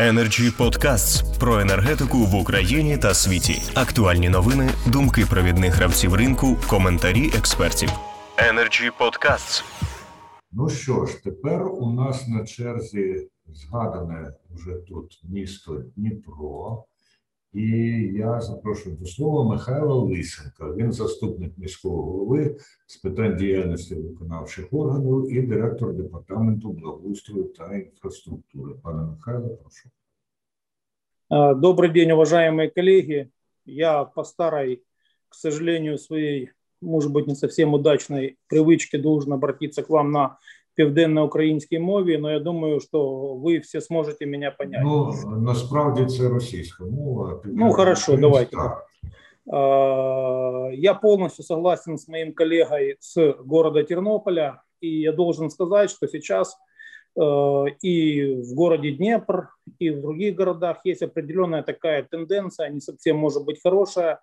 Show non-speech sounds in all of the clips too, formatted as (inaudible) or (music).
Energy Podcasts про енергетику в Україні та світі. Актуальні новини, думки провідних гравців ринку, коментарі експертів. Energy Podcasts. Ну що ж, тепер у нас на черзі згадане вже тут місто Дніпро. І я запрошую до слова Михайла Лисенка. Він заступник міського голови з питань діяльності виконавчих органів і директор департаменту благоустрою та інфраструктури. Пане Михайло, прошу. Добрый день, уважаемые коллеги. Я по старой, к сожалению, своей, может быть, не совсем удачной привычке должен обратиться к вам на південно-українській мові, но я думаю, що ви всі зможете мене понять. Ну, насправді це російська мова. Ну, хорошо, давайте. Я полностью согласен с моим коллегой с города Тернополя, и я должен сказать, что сейчас и в городе Днепр, и в других городах есть определенная такая тенденция, не совсем может быть хорошая.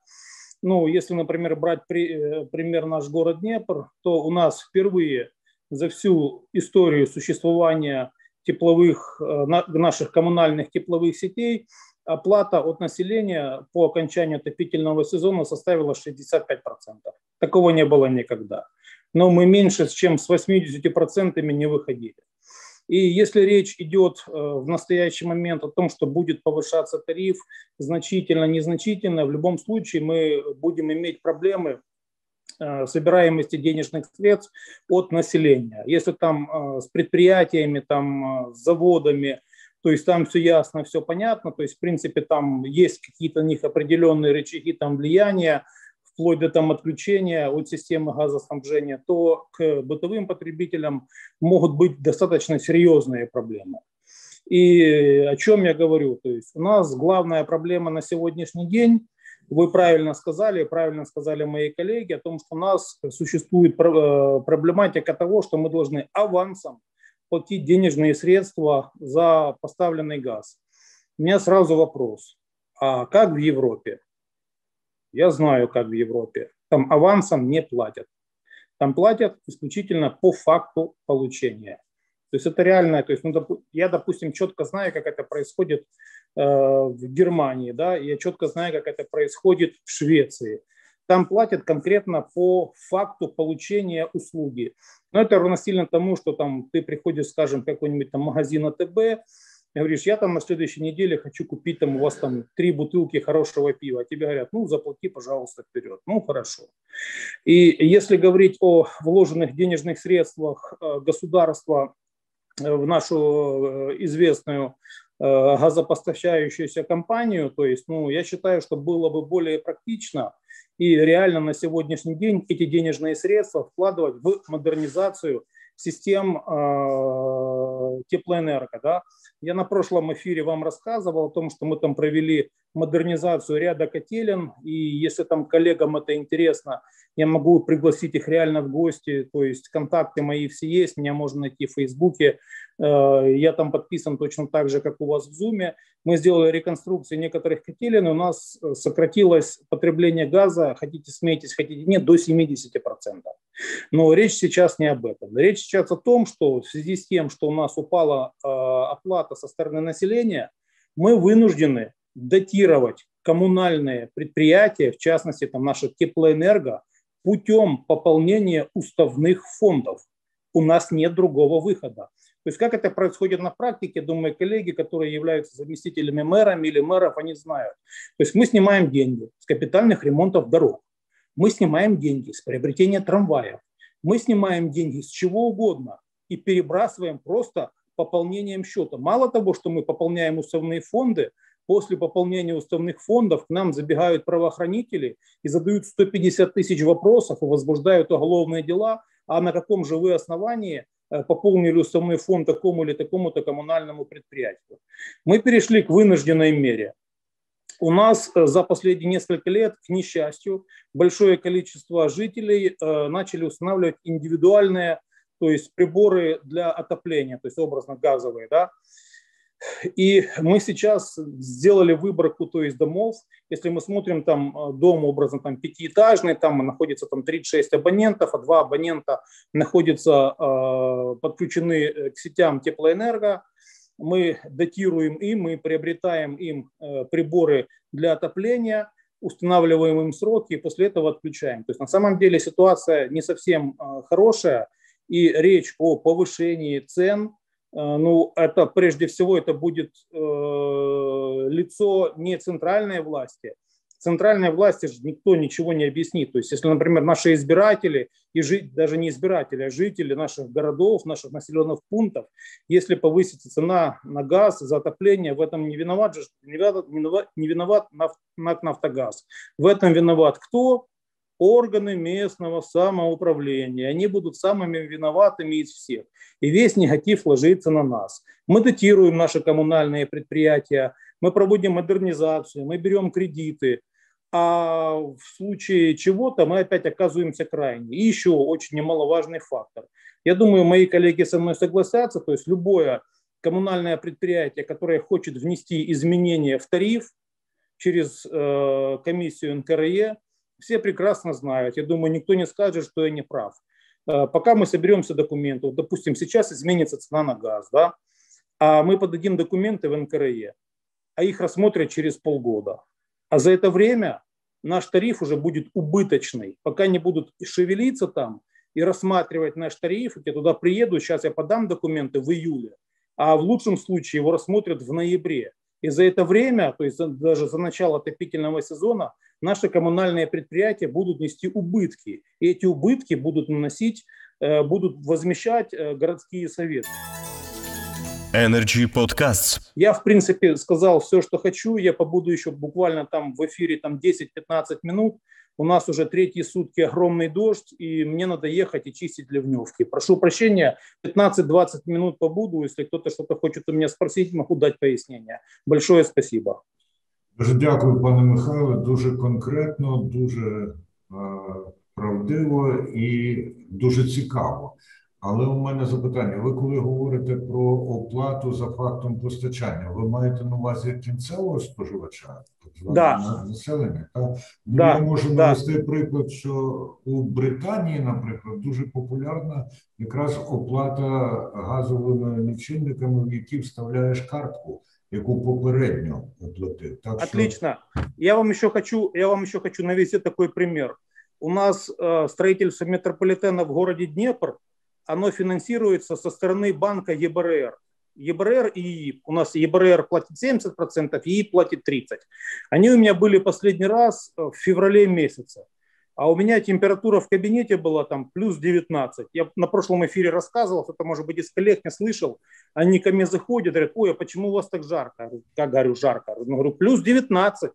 Ну, если, например, брать при, пример наш город Днепр, то у нас впервые за всю историю существования тепловых, э, наших коммунальных тепловых сетей оплата от населения по окончанию отопительного сезона составила 65%. Такого не было никогда. Но мы меньше, чем с 80% не выходили. И если речь идет э, в настоящий момент о том, что будет повышаться тариф значительно, незначительно, в любом случае мы будем иметь проблемы собираемости денежных средств от населения. Если там э, с предприятиями, там, э, с заводами, то есть там все ясно, все понятно, то есть в принципе там есть какие-то них определенные рычаги там влияния, вплоть до там отключения от системы газоснабжения, то к бытовым потребителям могут быть достаточно серьезные проблемы. И о чем я говорю? То есть у нас главная проблема на сегодняшний день вы правильно сказали, правильно сказали мои коллеги о том, что у нас существует э, проблематика того, что мы должны авансом платить денежные средства за поставленный газ. У меня сразу вопрос. А как в Европе? Я знаю, как в Европе. Там авансом не платят. Там платят исключительно по факту получения. То есть это реально, то есть ну, я, допустим, четко знаю, как это происходит э, в Германии, да, я четко знаю, как это происходит в Швеции. Там платят конкретно по факту получения услуги. Но это равносильно тому, что там ты приходишь, скажем, в какой-нибудь там магазин АТБ, говоришь, я там на следующей неделе хочу купить там у вас там три бутылки хорошего пива. А тебе говорят, ну, заплати, пожалуйста, вперед. Ну, хорошо. И если говорить о вложенных денежных средствах э, государства в нашу э, известную э, газопоставляющуюся компанию. То есть, ну, я считаю, что было бы более практично и реально на сегодняшний день эти денежные средства вкладывать в модернизацию систем э, теплоэнерго. Да? Я на прошлом эфире вам рассказывал о том, что мы там провели модернизацию ряда котелен, и если там коллегам это интересно, я могу пригласить их реально в гости, то есть контакты мои все есть, меня можно найти в Фейсбуке, э, я там подписан точно так же, как у вас в Зуме. Мы сделали реконструкцию некоторых котелен, у нас э, сократилось потребление газа, хотите смейтесь, хотите нет, до 70%. Но речь сейчас не об этом. Речь сейчас о том, что в связи с тем, что у нас упала э, оплата со стороны населения, мы вынуждены датировать коммунальные предприятия, в частности там наша теплоэнерго, путем пополнения уставных фондов. У нас нет другого выхода. То есть как это происходит на практике, думаю, коллеги, которые являются заместителями мэрами или мэров, они знают. То есть мы снимаем деньги с капитальных ремонтов дорог, мы снимаем деньги с приобретения трамваев, мы снимаем деньги с чего угодно и перебрасываем просто пополнением счета. Мало того, что мы пополняем уставные фонды, после пополнения уставных фондов к нам забегают правоохранители и задают 150 тысяч вопросов и возбуждают уголовные дела, а на каком же вы основании э, пополнили уставной фонд такому или такому-то коммунальному предприятию. Мы перешли к вынужденной мере. У нас э, за последние несколько лет, к несчастью, большое количество жителей э, начали устанавливать индивидуальные, то есть приборы для отопления, то есть образно газовые, да, и мы сейчас сделали выборку, то есть домов. Если мы смотрим, там э, дом образно там пятиэтажный, там находится там 36 абонентов, а два абонента находятся э, подключены э, к сетям теплоэнерго. мы датируем им, мы приобретаем им э, приборы для отопления, устанавливаем им сроки и после этого отключаем. То есть на самом деле ситуация не совсем э, хорошая, и речь о повышении цен, ну, это прежде всего это будет лицо не центральной власти, центральной власти же никто ничего не объяснит. То есть, если, например, наши избиратели, и жить, даже не избиратели, а жители наших городов, наших населенных пунктов, если повысится цена на газ за отопление, в этом не виноват, же, не виноват, не виноват «Нафтогаз». В этом виноват кто? Органы местного самоуправления. Они будут самыми виноватыми из всех. И весь негатив ложится на нас. Мы датируем наши коммунальные предприятия, мы проводим модернизацию, мы берем кредиты, а в случае чего-то мы опять оказываемся крайне. И еще очень немаловажный фактор. Я думаю, мои коллеги со мной согласятся, то есть любое коммунальное предприятие, которое хочет внести изменения в тариф через э, комиссию НКРЕ, все прекрасно знают. Я думаю, никто не скажет, что я не прав. Э, пока мы соберемся документов, допустим, сейчас изменится цена на газ, да, а мы подадим документы в НКРЕ, а их рассмотрят через полгода. А за это время наш тариф уже будет убыточный. Пока не будут шевелиться там и рассматривать наш тариф, я туда приеду, сейчас я подам документы в июле, а в лучшем случае его рассмотрят в ноябре. И за это время, то есть даже за начало отопительного сезона, наши коммунальные предприятия будут нести убытки. И эти убытки будут наносить, э, будут возмещать э, городские советы. Energy Podcasts. Я, в принципе, сказал все, что хочу. Я побуду еще буквально там в эфире там 10-15 минут. У нас уже третьи сутки огромный дождь, и мне надо ехать и чистить ливневки. Прошу прощения, 15-20 минут побуду. Если кто-то что-то хочет у меня спросить, могу дать пояснение. Большое спасибо. Дуже дякую, пане Михайло. Дуже конкретно, дуже е, правдиво і дуже цікаво. Але у мене запитання: ви коли говорите про оплату за фактом постачання, ви маєте на увазі кінцевого споживача, так да. населення? Та? Ну, да. Я можу навести да. приклад, що у Британії, наприклад, дуже популярна якраз оплата газовими лічильниками, в які вставляєш картку. яку попередньо оплатив. Так Отлично. Що... Я вам еще хочу, я вам еще хочу навести такой пример. У нас э, строительство метрополитена в городе Днепр оно финансируется со стороны банка ЕБРР. ЕБРР и ИИП. У нас ЕБРР платит 70%, ИИП платит 30%. Они у меня были последний раз в феврале месяце. А у меня температура в кабинете была там плюс 19. Я на прошлом эфире рассказывал, это может быть из коллег не слышал. Они ко мне заходят, говорят, ой, а почему у вас так жарко? Как говорю, жарко? Я говорю, плюс 19.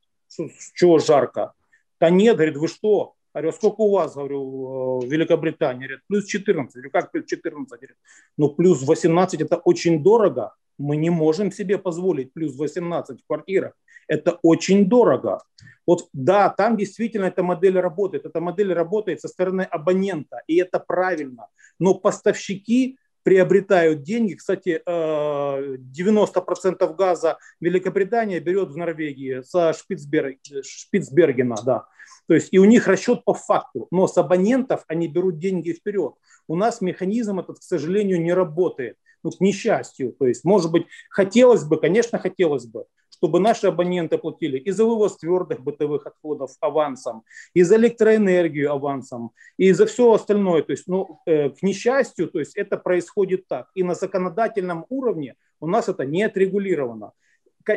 Чего жарко? Да нет, говорит, вы что? Говорю, а сколько у вас, говорю, в Великобритании? Говорят, плюс 14. Говорю, как плюс 14? Говорят, ну, плюс 18 это очень дорого. Мы не можем себе позволить плюс 18 в квартирах. Это очень дорого. Вот да, там действительно эта модель работает. Эта модель работает со стороны абонента, и это правильно. Но поставщики приобретают деньги. Кстати, 90% э, газа Великобритания берет в Норвегии со Шпицберг, Шпицбергена. Да. То есть и у них расчет по факту, но с абонентов они берут деньги вперед. У нас механизм этот, к сожалению, не работает. Ну, к несчастью. То есть, может быть, хотелось бы, конечно, хотелось бы, чтобы наши абоненты платили и за вывоз твердых бытовых отходов авансом, и за электроэнергию авансом, и за все остальное. То есть, ну, э, к несчастью, то есть это происходит так. И на законодательном уровне у нас это не отрегулировано.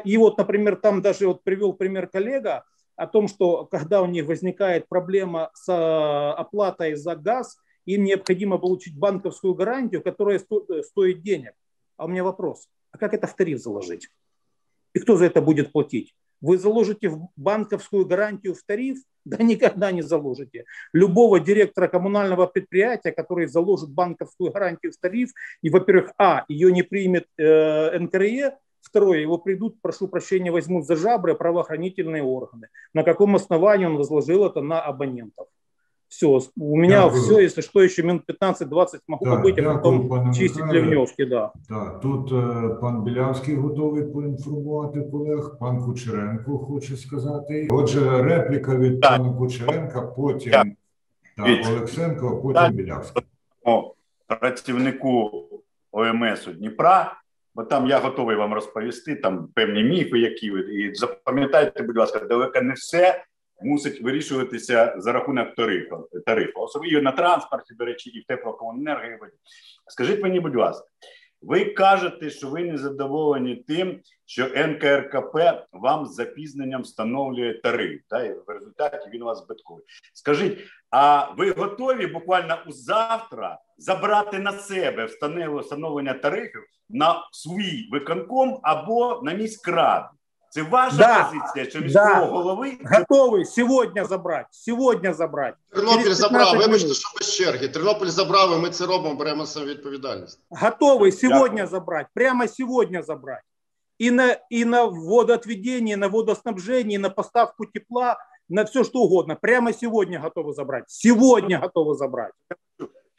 И вот, например, там даже вот привел пример коллега о том, что когда у них возникает проблема с э, оплатой за газ, им необходимо получить банковскую гарантию, которая э, стоит денег. А у меня вопрос, а как это в тариф заложить? И кто за это будет платить? Вы заложите в банковскую гарантию в тариф? (laughs) Да никогда не заложите. Любого директора коммунального предприятия, который заложит банковскую гарантию в тариф, и, во-первых, а, ее не примет э, НКРЕ, второе, его придут, прошу прощения, возьмут за жабры правоохранительные органы. На каком основании он возложил это на абонентов? Все, у меня дякую. все, если что, еще минут 15-20 могу да, побыть, а потом чистить ливневки. Да. Да. Тут е, пан Білявський готовий поінформувати колег, пан Кучеренко хоче сказати. Отже, репліка від так. пана Кучеренка, потім так. Так, Олексенко, а потім так. Білявський. Працівнику ОМС Дніпра бо там я готовий вам розповісти там певні міфи, які ви і запам'ятайте, будь ласка, далеко не все мусить вирішуватися за рахунок тарифу, тарифу. особливо на транспорті, до речі, і в теплокомуненерго, і воді. Скажіть мені, будь ласка, ви кажете, що ви не задоволені тим, що НКРКП вам з запізненням встановлює тариф, да, і в результаті він у вас збитковий. Скажіть, а ви готові буквально у завтра забрати на себе встановлення тарифів на свій виконком або на міськраду? Це ваша Да. позиція, що міського Да. голови Готовы сегодня забрать, сегодня забрать. Тернопіль Через забрав, 15 вибачте, минут. що без черги. Тернопіль забрав, і ми це робимо, беремо на себе відповідальність. Готовы сегодня Дякую. забрать, прямо сегодня забрать. И на, и на водоотведение, и на водоснабжение, и на поставку тепла, на все что угодно. Прямо сегодня готовы забрать. Сегодня готовы забрать.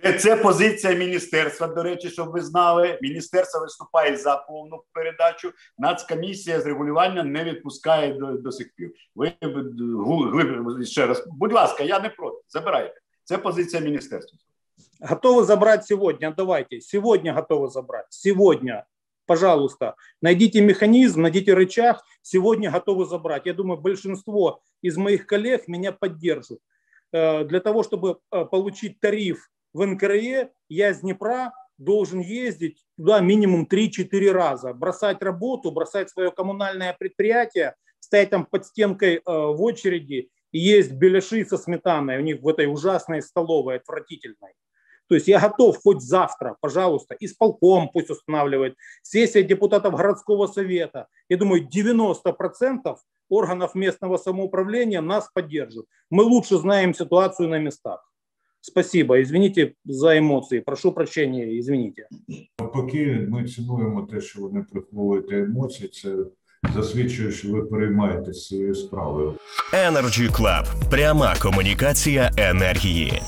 Е, Це позиція міністерства. До речі, щоб ви знали, міністерство виступає за повну передачу. Нацкомісія з регулювання не відпускає до, до сих пір. Ви е, гу- глиб- ще раз, будь ласка, я не проти. Забирайте. Це позиція міністерства. Готовы забрать сегодня, давайте. Сегодня готовы забрать. Сегодня. Пожалуйста, найдите механизм, найдите рычаг. Сегодня готовы забрать. Я думаю, большинство из моих коллег меня поддержат. Э, Для того, чтобы э, получить тариф в НКРЕ, я из Днепра должен ездить туда минимум 3-4 раза, бросать работу, бросать свое коммунальное предприятие, стоять там под стенкой э, в очереди и есть беляши со сметаной у них в этой ужасной столовой, отвратительной. То есть я готов хоть завтра, пожалуйста, исполком пусть устанавливает, сессия депутатов городского совета. Я думаю, 90% органов местного самоуправления нас поддержат. Мы лучше знаем ситуацию на местах. Спасибо, извините за емоції. прошу прощення, извините. Поки ми цінуємо те, що ви не приховуєте емоцій, це засвідчує, що ви переймаєтесь цією справою. Energy Club. Пряма комунікація енергії.